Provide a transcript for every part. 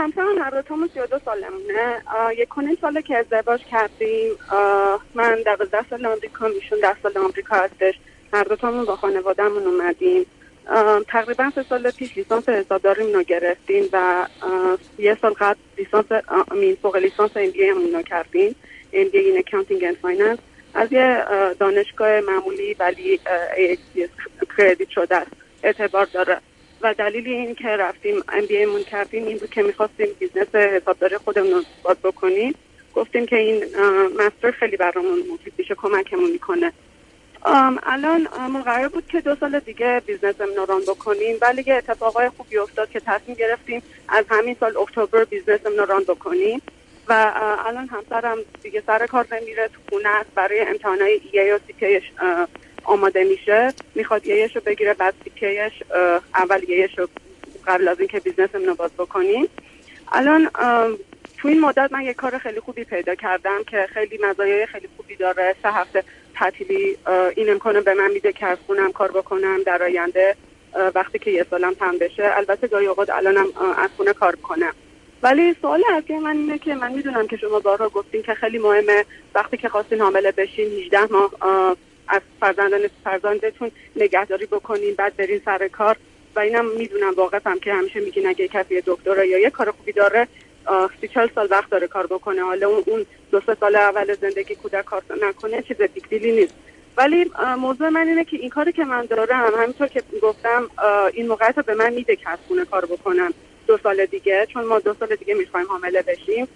همسرم هر دوتامون 32 سالمونه یک چندین ساله که ازدواج کردیم من دوازده سال آمریکا ایشون ده سال آمریکا هستش. هر دوتامون با خانوادهمون اومدیم. تقریبا سه سال پیش لیسانس حسابداریم رو گرفتیم و یه سال قبل لیسانس همین فوق لیسانس MBA رو کردیم. MBA in accounting and finance از یه دانشگاه معمولی ولی accredited شده اعتبار داره. و دلیل این که رفتیم MBA مون کردیم این بود که می‌خواستیم business حسابداری خودمون رو باز بکنیم. گفتیم که این master خیلی برامون مفید میشه کمکمون می‌کنه. الان ما قرار بود که دو سال دیگه business رو بکنیم ولی یه اتفاقای خوبی افتاد که تصمیم گرفتیم از همین سال اکتبر business رو بکنیم. و الان همسرم دیگه سر کار نمیره تو خونه برای امتحانای ای و سی آماده میشه می‌خواد EA ش رو بگیره بعد CPA ش اول EA ش رو قبل از اینکه business رو باز بکنیم. الان تو این مدت من یه کار خیلی خوبی پیدا کردم که خیلی مزایای خیلی خوبی داره. سه هفته تعطیلی این امکانو به من میده که از خونم کار بکنم در آینده وقتی که یه سالم تموم بشه. البته گاهی اوقات الانم از خونه کار کنم ولی سوال اصلی من اینه که من می‌دونم که شما بارها گفتین که خیلی مهمه. وقتی که خواستین حامله بشین 18 ماه از فرزندان فرزندتون نگهداری بکنین بعد برین سر کار. و اینم می‌دونم واقعا که همیشه میگین اگه کسی دکتر یا یه کار خوبی داره سی چل سال وقت داره کار بکنه. حالا اون دو سه سال اول زندگی کودک کار نکنه چیز دیگدیلی نیست. ولی موضوع من اینه که این کاری که من دارم همینطور که گفتم این موقعیت به من میده که از کار بکنم. دو سال دیگه چون ما دو سال دیگه می‌خوایم حامله بشیم.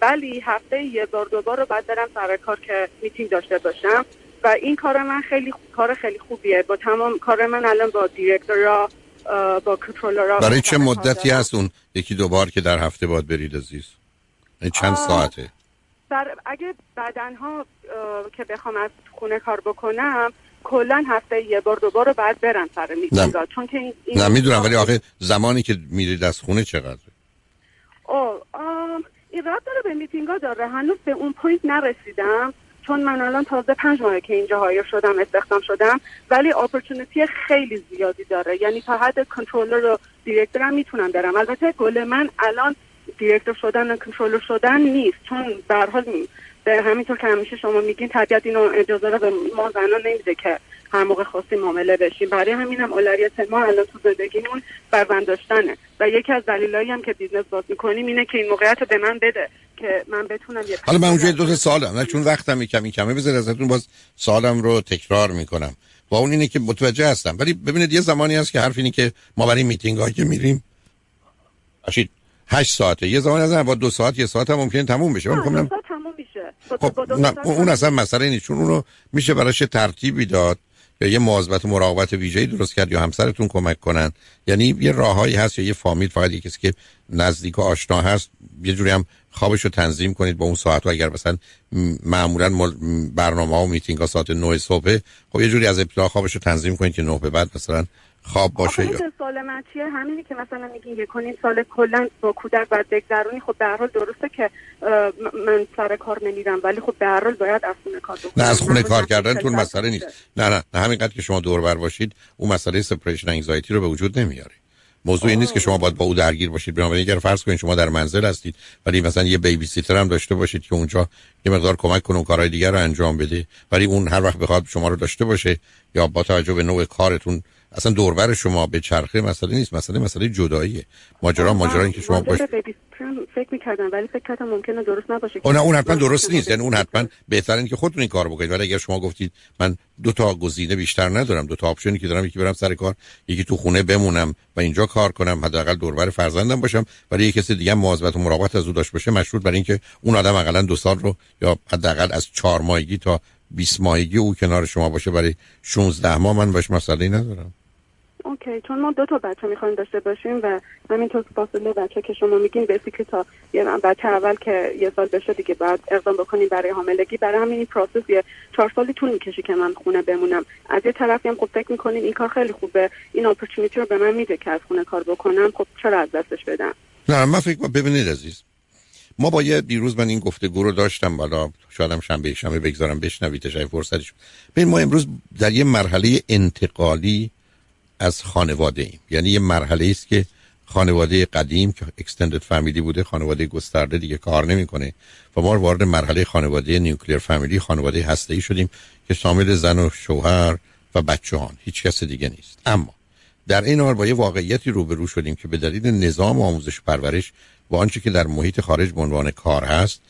ولی هفته یه بار دو بار رو بعد برم سر کار که میتینگ داشته باشم. و این کار من خیلی کار خیلی خوبیه. با تمام کار من الان با دیرکتور با کنترلر برای چه مدتی هست اون یکی دو بار که در هفته باید برید عزیز؟ این چند ساعته؟ در اگه ها که بخوام از خونه کار بکنم کلا هفته یه بار دو بار بعد برن سر میتینگا چون که این, نه می‌دونم ولی آخه زمانی که میرید از خونه چقدره؟ او این رابط داره به meetingا داره. هنوز به اون point نرسیدم. چون من الان تازه پنج ماه که اینجا hire شدم استخدام شدم ولی opportunity خیلی زیادی داره. یعنی تا حد کنترلر و directorم می‌تونم برم. البته گل من الان director شدن و کنترلر شدن نیست. چون به حال به همینطور که همیشه شما میگین طبیعت اینو اجازه رو به ما زنان نمیده که هر موقع خواستیم معامله بشیم. برای همینم اولویت ما الان تو زندگیمون فرزند داشتنه. و یکی از دلایلی هم که business باز می‌کنیم اینه که این موقعیت رو به من بده که من بتونم یه حالا من اونجا دو تا سوالم. نه چون وقتم کمی کمه بذار ازتون باز سوالم رو تکرار می‌کنم. و اون اینه که متوجه هستم. ولی ببینید یه زمانی هست که حرف اینه که ما برای میتینگ هایی که میریم باشید هشت ساعته. یه زمانی از با دو ساعت یه ساعت هم ممکنه تموم بشه. من تموم میشه. خب اون اصلا مسئله نیست. چون اونو میشه براش ترتیبی داد. یا یه مواظبت و مراقبت ویژه‌ای درست کرد یا همسرتون کمک کنن. یعنی یه راههایی هست یا یه فامیل فقط یه کسی که نزدیک و آشنا هست یه جوری هم خوابش رو تنظیم کنید با اون ساعت و اگر مثلا معمولا برنامه ها و میتینگ ها ساعت 9 صبح خب یه جوری از ابتدا خوابش رو تنظیم کنید که 9 به بعد مثلا خواب باشه یا سال من چیه؟ همینی که مثلا میگین کنین سال کلا با کودک بعد بگذرونی خب به هر حال درسته که من سر کار نمیرم ولی خب به هر حال باید از خونه کار نه از خونه کار کردن تون مسئله نیست. نه نه نه همینقدر که شما دور بر باشید اون مسئله سپریشن انگزایتی رو به وجود نمیاره. موضوع این نیست که شما باید با او درگیر باشید. بنابراین اگر فرض کنید شما در منزل هستید ولی مثلا یه بیبی سیتر هم داشته باشید که اونجا یه مقدار کمک کنه و کارهای دیگر رو انجام بده ولی اون هر وقت بخواد شما رو داشته باشه یا با توجه به نوع کارتون اصلا دوربر شما به چرخه مسئله نیست مسئله مسئله جداییه. ماجرا ماجرا این که شما باش فکر می‌کردم ولی فکر کردم ممکنه درست نباشه. نه اون حتما درست نیست. یعنی اون حتما بهتره که خودتون این کار بکنید. ولی اگر شما گفتید من دو تا گزینه بیشتر ندارم دو تا optionی که دارم یکی برم سر کار یکی تو خونه بمونم و اینجا کار کنم حداقل دوربر فرزندم باشم ولی یه کسی دیگه مواظبت و مراقبت از او داشته باشه مشروط بر اینکه اون آدم حداقل دو سال رو یا حداقل از چهار ماهگی تا 20 ماهگی او کنار شما باشه برای 16 ماه من باش مسئله ندارم. okay چون ما دو تا بچه می‌خوایم داشته باشیم و همینطور فاصله بچه که شما میگین basically تا یه بچه اول که یه سال بشه دیگه بعد اقدام بکنیم برای حاملگی. برای همین این process یه چهار سالی طول می‌کشی که من خونه بمونم. از یه طرفی هم خب فکر می‌کنیم این کار خیلی خوبه. این opportunity رو به من میده که از خونه کار بکنم. خب چرا از دستش بدم؟ نه من فکر ببینید عزیز ما با یه دیروز من این گفتگو رو داشتم بالا شاید هم شنبه شنبه بگذارم بشنویدش اگه فرصتش ببین ما امروز در یه مرحله انتقالی از خانواده ایم. یعنی یه مرحله است که خانواده قدیم که اکستندد فامیلی بوده خانواده گسترده دیگه کار نمی‌کنه و ما وارد مرحله خانواده نیوکلیر فامیلی خانواده هسته ای شدیم که شامل زن و شوهر و بچه‌هان هیچ کس دیگه نیست. اما در این حال با یه واقعیتی روبرو شدیم که به دلیل نظام آموزش پرورش و آنچه که در محیط خارج به عنوان کار هست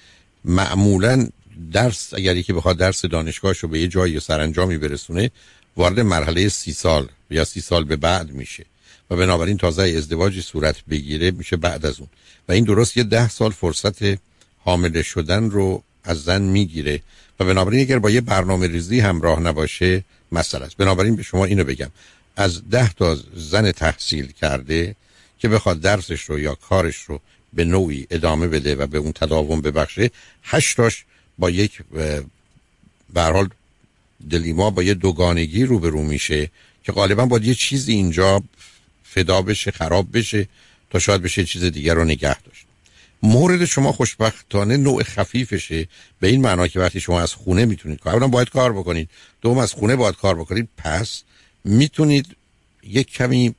معمولا درس اگر یکی بخواد درس دانشگاهش رو به یه جایی سرانجامی برسونه وارد مرحله سی سال یا سی سال به بعد میشه و بنابراین تازه ازدواجی صورت بگیره میشه بعد از اون. و این درست یه ده سال فرصت حامله شدن رو از زن می‌گیره و بنابراین اگر با یه برنامه ریزی همراه نباشه مسئله است. بنابراین به شما اینو بگم. از ده تا زن تحصیل کرده که بخواد درسش رو یا کارش رو به نوعی ادامه بده و به اون تداوم ببخشه هشتاش با یک به حال دلیما با یه دوگانگی روبرو میشه که غالبا باید یه چیزی اینجا فدا بشه خراب بشه تا شاید بشه چیز دیگر رو نگه داشت. مورد شما خوشبختانه نوع خفیفشه. به این معنا که وقتی شما از خونه می‌تونید کار باید کار بکنید. دوم از خونه باید کار بکنید. پس می‌تونید یک کمی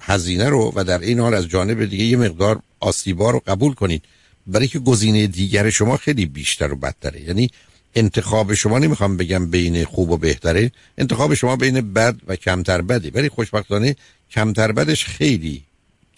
هزینه رو و در این حال از جانب دیگه یه مقدار آسیبا رو قبول کنید. برای که گزینه دیگر شما خیلی بیشتر و بدتره. یعنی انتخاب شما نمی‌خوام بگم بین خوب و بهتره. انتخاب شما بین بد و کمتر بدی. ولی خوشبختانه کمتر بدش خیلی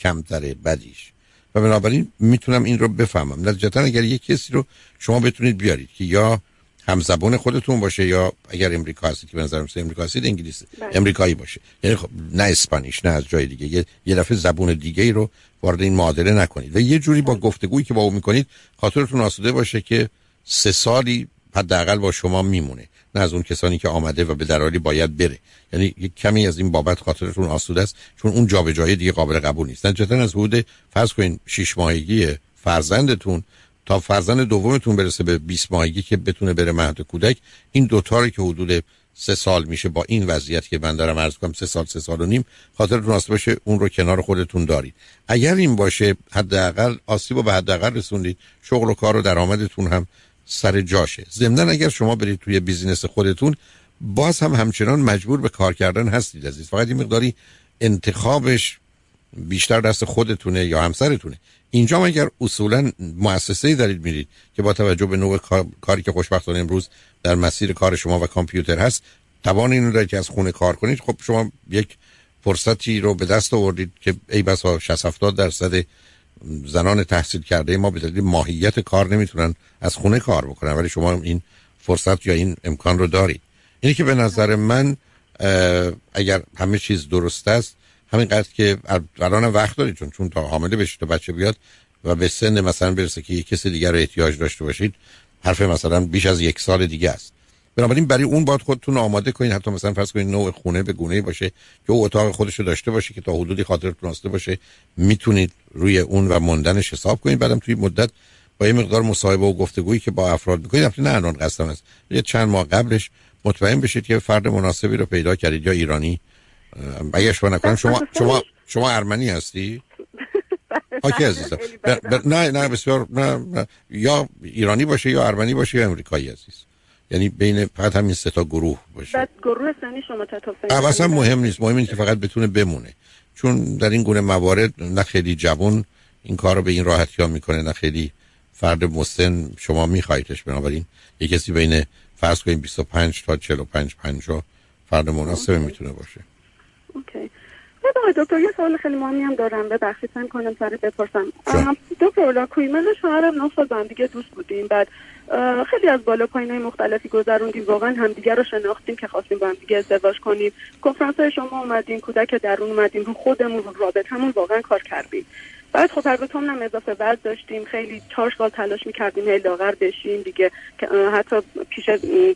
کمتره بدیش. و بنابراین می‌تونم این رو بفهمم. نتیجتا اگر یک کسی رو شما بتونید بیارید که یا هم زبان خودتون باشه یا اگر امریکا هستید که به نظرم امریکا هستید انگلیسی بله. امریکایی باشه. یعنی خب نه اسپانیش نه از جای دیگه. یه, یه دفعه زبون دیگه ای رو وارد این معادله نکنید. و یه جوری با بله. گفتگویی که با او می‌کنید خاطرتون آسوده باشه که سه سالی حداقل با شما میمونه نه از اون کسانی که آمده و به درالی باید بره. یعنی یک کمی از این بابت خاطرتون آسوده است چون اون جابجایی دیگه قابل قبول نیست. نتیجتا از حدود فرض کنین 6 ماهگی فرزندتون تا فرزند دومتون برسه به 20 ماهگی که بتونه بره مهد کودک این دوتا که حدود سه سال میشه با این وضعیت که من دارم عرض کنم سه سال سه سال و نیم خاطرتون آسوده باشه اون رو کنار خودتون دارید. اگر این باشه حداقل آسیب رو به حداقل رسوندید شغل و کار و درآمدتون هم سر جاشه. ضمن اگر شما برید توی بیزینس خودتون باز هم همچنان مجبور به کار کردن هستید عزیز. فقط این مقداری انتخابش بیشتر دست خودتونه یا همسرتونه. اینجا اگر اصولا مؤسسه دارید میرید که با توجه به نوع کاری که خوشبختانه امروز در مسیر کار شما و کامپیوتر هست توان اینو دارید که از خونه کار کنید خب شما یک فرصتی رو به دست آوردید که ای بسا 60 70 درصد زنان تحصیل کرده ما به دلیل ماهیت کار نمی‌تونن از خونه کار بکنن. ولی شما این فرصت یا این امکان رو دارید. اینی که به نظر من اگر همه چیز درست است همینقدر که الان وقت دارید چون چون تا حامله بشید تا بچه بیاد و به سن مثلا برسه که یک کسی دیگر رو احتیاج داشته باشید حرف مثلا بیش از یک سال دیگه است. بنابراین برای اون باید خودتون آماده کنید حتی مثلا فرض کنید نوع خونه به گونه باشه که او اتاق خودش رو داشته باشه که تا حدودی خاطرتون آسته باشه می‌تونید روی اون و موندنش حساب کنید بعدم توی مدت با یه مقدار مصاحبه و گفتگویی که با افراد می‌کنید. البته نه الان قصدم است یه چند ماه قبلش مطمئن بشید که فرد مناسبی رو پیدا کردید. یا ایرانی. اگه شما نکنم شما شما شما ارمنی هستی؟ آکی عزیزم. نه نه بسیار نه, یا ایرانی باشه یا ارمنی باشه یا امریکایی عزیز. یعنی بین فقط همین سه تا گروه باشه. بعد گروه سنی شما تا اصلا مهم نیست. مهم اینه که فقط بتونه بمونه. چون در این گونه موارد نه خیلی جوان این کار رو به این راحتی ها می‌کنه نه خیلی فرد مسن شما میخواهیدش. بنابراین یه کسی بین فرض کنیم 25 تا 45 50 فرد مناسب می‌تونه باشه. اوکی. دکتر یه سوال خیلی مهمی هم دارم. ببخشید کنم سر بپرسم. دکتر اولاکوی من شوهرم نه سال با دیگه دوست بودیم. بعد خیلی از بالا پایین های مختلفی گذروندیم. واقعا همدیگه رو شناختیم که خواستیم با هم دیگه ازدواج کنیم. کنفرانس های شما اومدیم کودک درون اومدیم رو خودمون رو همون واقعا کار کردیم. بعد خب البته هم اضافه وزن داشتیم. خیلی چهار سال تلاش می‌کردیم هی لاغر بشیم. دیگه که حتی پیش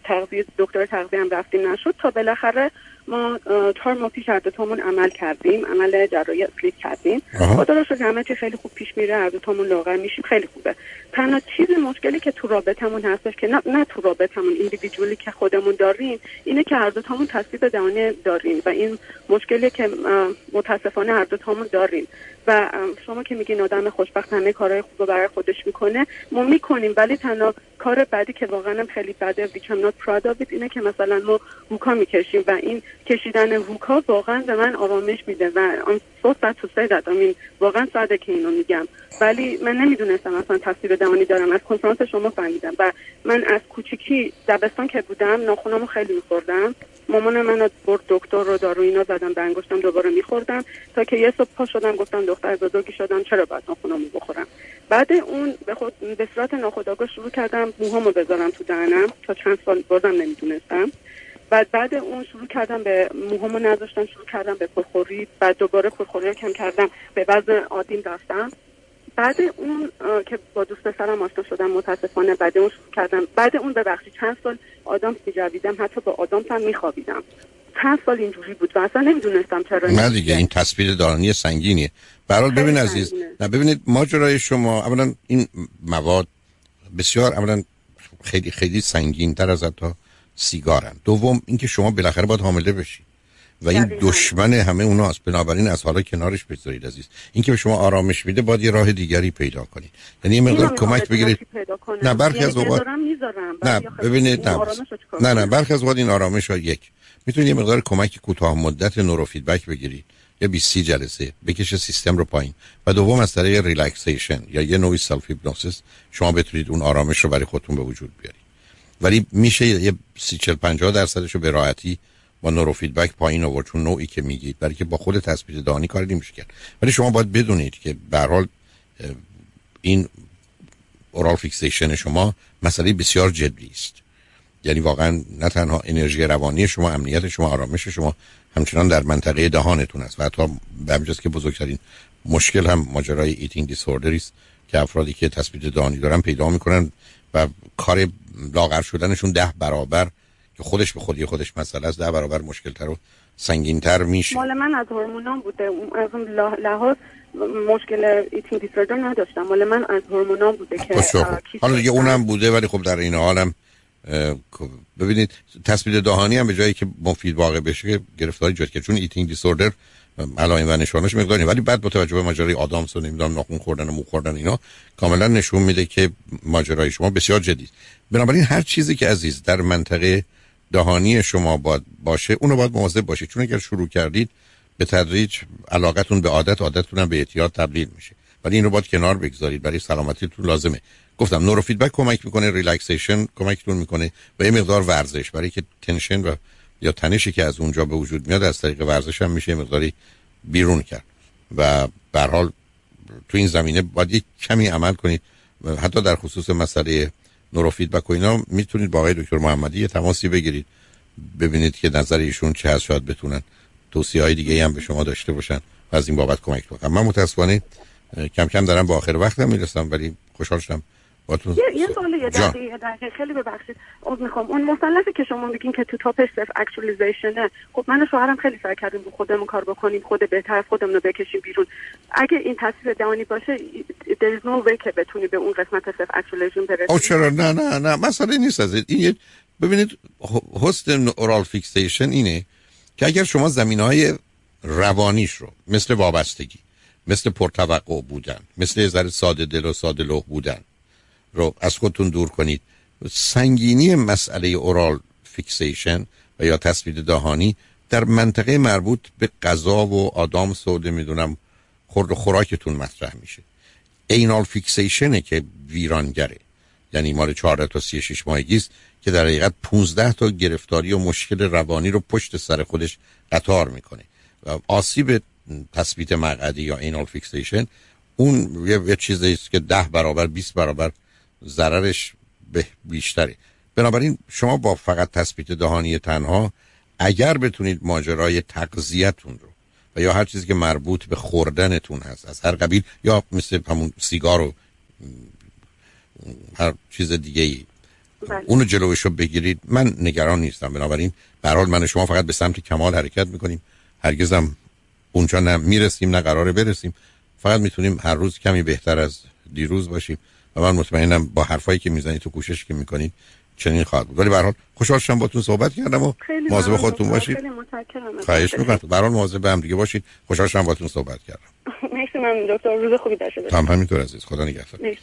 تغذیه دکتر تغذیه هم رفتیم. نشد. تا بالاخره ما چهار ماه پیش هر دوتامون عمل کردیم. عمل جراحی اسلیت کردیم خدا رو همه چی خیلی خوب پیش میره هر دوتامون لاغر میشیم خیلی خوبه. تنها چیز مشکلی که تو رابطمون هستش که نه, نه تو رابطمون ایندیویدوالی که خودمون داریم اینه که هر دوتامون تصویب دهانی داریم و این مشکلی که متاسفانه هر دوتامون داریم. و شما که میگین آدم خوشبخت همه کارهای خوب رو برای خودش می‌کنه ما می‌کنیم ولی تنها کار بعدی که واقعا خیلی بده which I'm not proud of اینه که مثلا ما هوکا می‌کشیم و این کشیدن هوکا واقعا به من آرامش میده و آن so sad to say that واقعا ساده که اینو میگم. ولی من نمی‌دونستم اصلا تصویر دهانی دارم از کنفرانس شما فهمیدم. و من از کوچیکی دبستان که بودم ناخونامو خیلی میخوردم. مامان من برد دکتر رو دارو اینا زدم به انگشتم دوباره میخوردم. تا که یه صبح پا شدم گفتم دختر بزرگی شدم چرا باید ناخونامو بخورم؟ بعد اون به خود به صورت ناخودآگاه شروع کردم موهامو بذارم تو دهنم تا چند سال بازم نمی‌دونستم. بعد بعد اون شروع کردم به موهامو نذاشتم شروع کردم به پرخوری. بعد دوباره پرخوری کم کردم به وزن عادیم رفتم. بعد اون که با دوست پسرم آشنا شدم متاسفانه بعد اون شروع کردم. بعد اون ببخشید چند سال آدم میجویدم حتی با آدم هم میخوابیدم. چند سال اینجوری بود و اصلا نمی‌دونستم چرا نه دیگه این تصویر دارانی سنگینیه. برحال ببین عزیز نه ببینید ماجرای شما اولا این مواد بسیار اولا خیلی خیلی سنگین تر از حتی سیگارن. دوم اینکه شما بالاخره باید حامله بشید و این دشمن همه اوناست بنابراین از حالا کنارش بذارید عزیز. اینکه به شما آرامش میده باید یه راه دیگری پیدا کنید. یعنی یه مقدار کمک بگیرید. نه برخی از یعنی اوقات نه ببینید نه. نه نه برخی از اوقات این آرامش ها یک. می‌تونید یه مقدار کمک کوتاه مدت نورو فیدبک بگیرید. یا 20 جلسه. بکشه سیستم رو پایین. و دوم از طریق relaxation یا یه نوعی self hypnosis شما بتونید اون آرامش رو برای خودتون به وجود بیارید. ولی میشه یه 30 40 50 درصدش رو به راحتی با نورو فیدبک پایین آورد چون نوعی که میگید برای که با خود تثبیت دهانی کار نمیشه کرد. ولی شما باید بدونید که به حال این oral fixation شما مسئله بسیار جدی است. یعنی واقعا نه تنها انرژی روانی شما امنیت شما آرامش شما همچنان در منطقه دهانتون است. و حتی به همجاست که بزرگترین مشکل هم ماجرای eating disorderی است که افرادی که تثبیت دهانی دارن پیدا می‌کنن و کار لاغر شدنشون ده برابر که خودش به خودی خودش مسئله است ده برابر مشکلتر و سنگینتر میشه. مال من از هورمونام بوده. از اون لحاظ مشکل eating disorder نداشتم. مال من از هورمونام بوده که حالا دیگه اونم بوده ولی خب در این حالم ببینید تثبیت دهانی هم به جایی که مفید واقع بشه گرفتاری جدی که چون eating disorder علائم و نشانش مقداری ولی بعد با توجه به ماجرای آدامس و نمی‌دونم ناخون خوردن و مو خوردن اینا کاملا نشون میده که ماجرای شما بسیار جدیه بنابراین هر چیزی که عزیز در منطقه دهانی شما باید باشه اونو باید مواظب باشید. چون اگر شروع کردید به تدریج علاقتون به عادت عادتتون به اعتیاد تبدیل میشه. ولی این رو باید کنار بگذارید برای سلامتیتون لازمه. گفتم نورو فیدبک کمک می‌کنه relaxation کمکتون می‌کنه و یه مقدار ورزش. برای که tension و یا تنشی که از اونجا به وجود میاد از طریق ورزش هم میشه مقداری بیرون کرد. و به حال تو این زمینه باید کمی عمل کنید. حتی در خصوص مسئله نورو فیدبک و اینا می‌تونید با آقای دکتر محمدی یه تماسی بگیرید. ببینید که نظر ایشون چه هست شاید بتونن توصیه های دیگه هم به شما داشته باشن و از این بابت کمک بکنم من متاسفانه کم کم دارم با آخر وقتم می‌رسم ولی خوشحال شدم یه, یه سوال یه دقیقه خیلی ببخشید. از می‌خوام. اون مثلثی که شما میگین که تو topش self actualizationه خب من و شوهرم خیلی سعی کردیم رو خودمون کار بکنیم خود بهتر خودمون رو بکشیم بیرون. اگه این تثبیت دهانی باشه there is no way که بتونی به اون قسمت self actualization برسی. او چرا؟ نه نه نه. مسئله نیست از این. ببینید هست oral fixation اینه که اگر شما زمینه های روانیش رو مثل وابستگی مثل پرتوقع بودن مثل ذره ساده دل و ساده لوح بودن رو از خودتون دور کنید. سنگینی مسئله oral fixation و یا تثبیت دهانی در منطقه مربوط به غذا و آدامس و نمی‌دونم خورد و خوراکتون مطرح میشه. anal fixationه که ویرانگره. یعنی مال 14 تا 36 ماهگی است که در حقیقت 15 تا گرفتاری و مشکل روانی رو پشت سر خودش قطار می‌کنه. و آسیب تثبیت مقعدی یا anal fixation اون یه چیزی است که ده برابر 20 برابر ضررش به بیشتره. بنابراین شما با فقط تثبیت دهانی تنها اگر بتونید ماجرای تغذیتون رو و یا هر چیزی که مربوط به خوردنتون هست از هر قبیل یا مثل همون سیگار و هر چیز دیگه ای بله. اونو جلوش رو بگیرید. من نگران نیستم. بنابراین برحال من شما فقط به سمت کمال حرکت می‌کنیم. هرگزم اونجا نه می‌رسیم نه قراره برسیم. فقط می‌تونیم هر روز کمی بهتر از دیروز باشیم. و من مطمئنم با حرفایی که می‌زنید تو کوشش که می‌کنید چنین خواهد بود. ولی به هر حال خوشحال شدم باتون صحبت کردم و مواظب خودتون باشید. خیلی متشکرم. خواهش می‌کنم. به حال مواظب به هم دیگه باشید. خوشحال شدم باتون صحبت کردم. مرسی من دکتر روز خوبی داشته باشید. هم همینطور عزیز. خدا نگهدار. مرسی.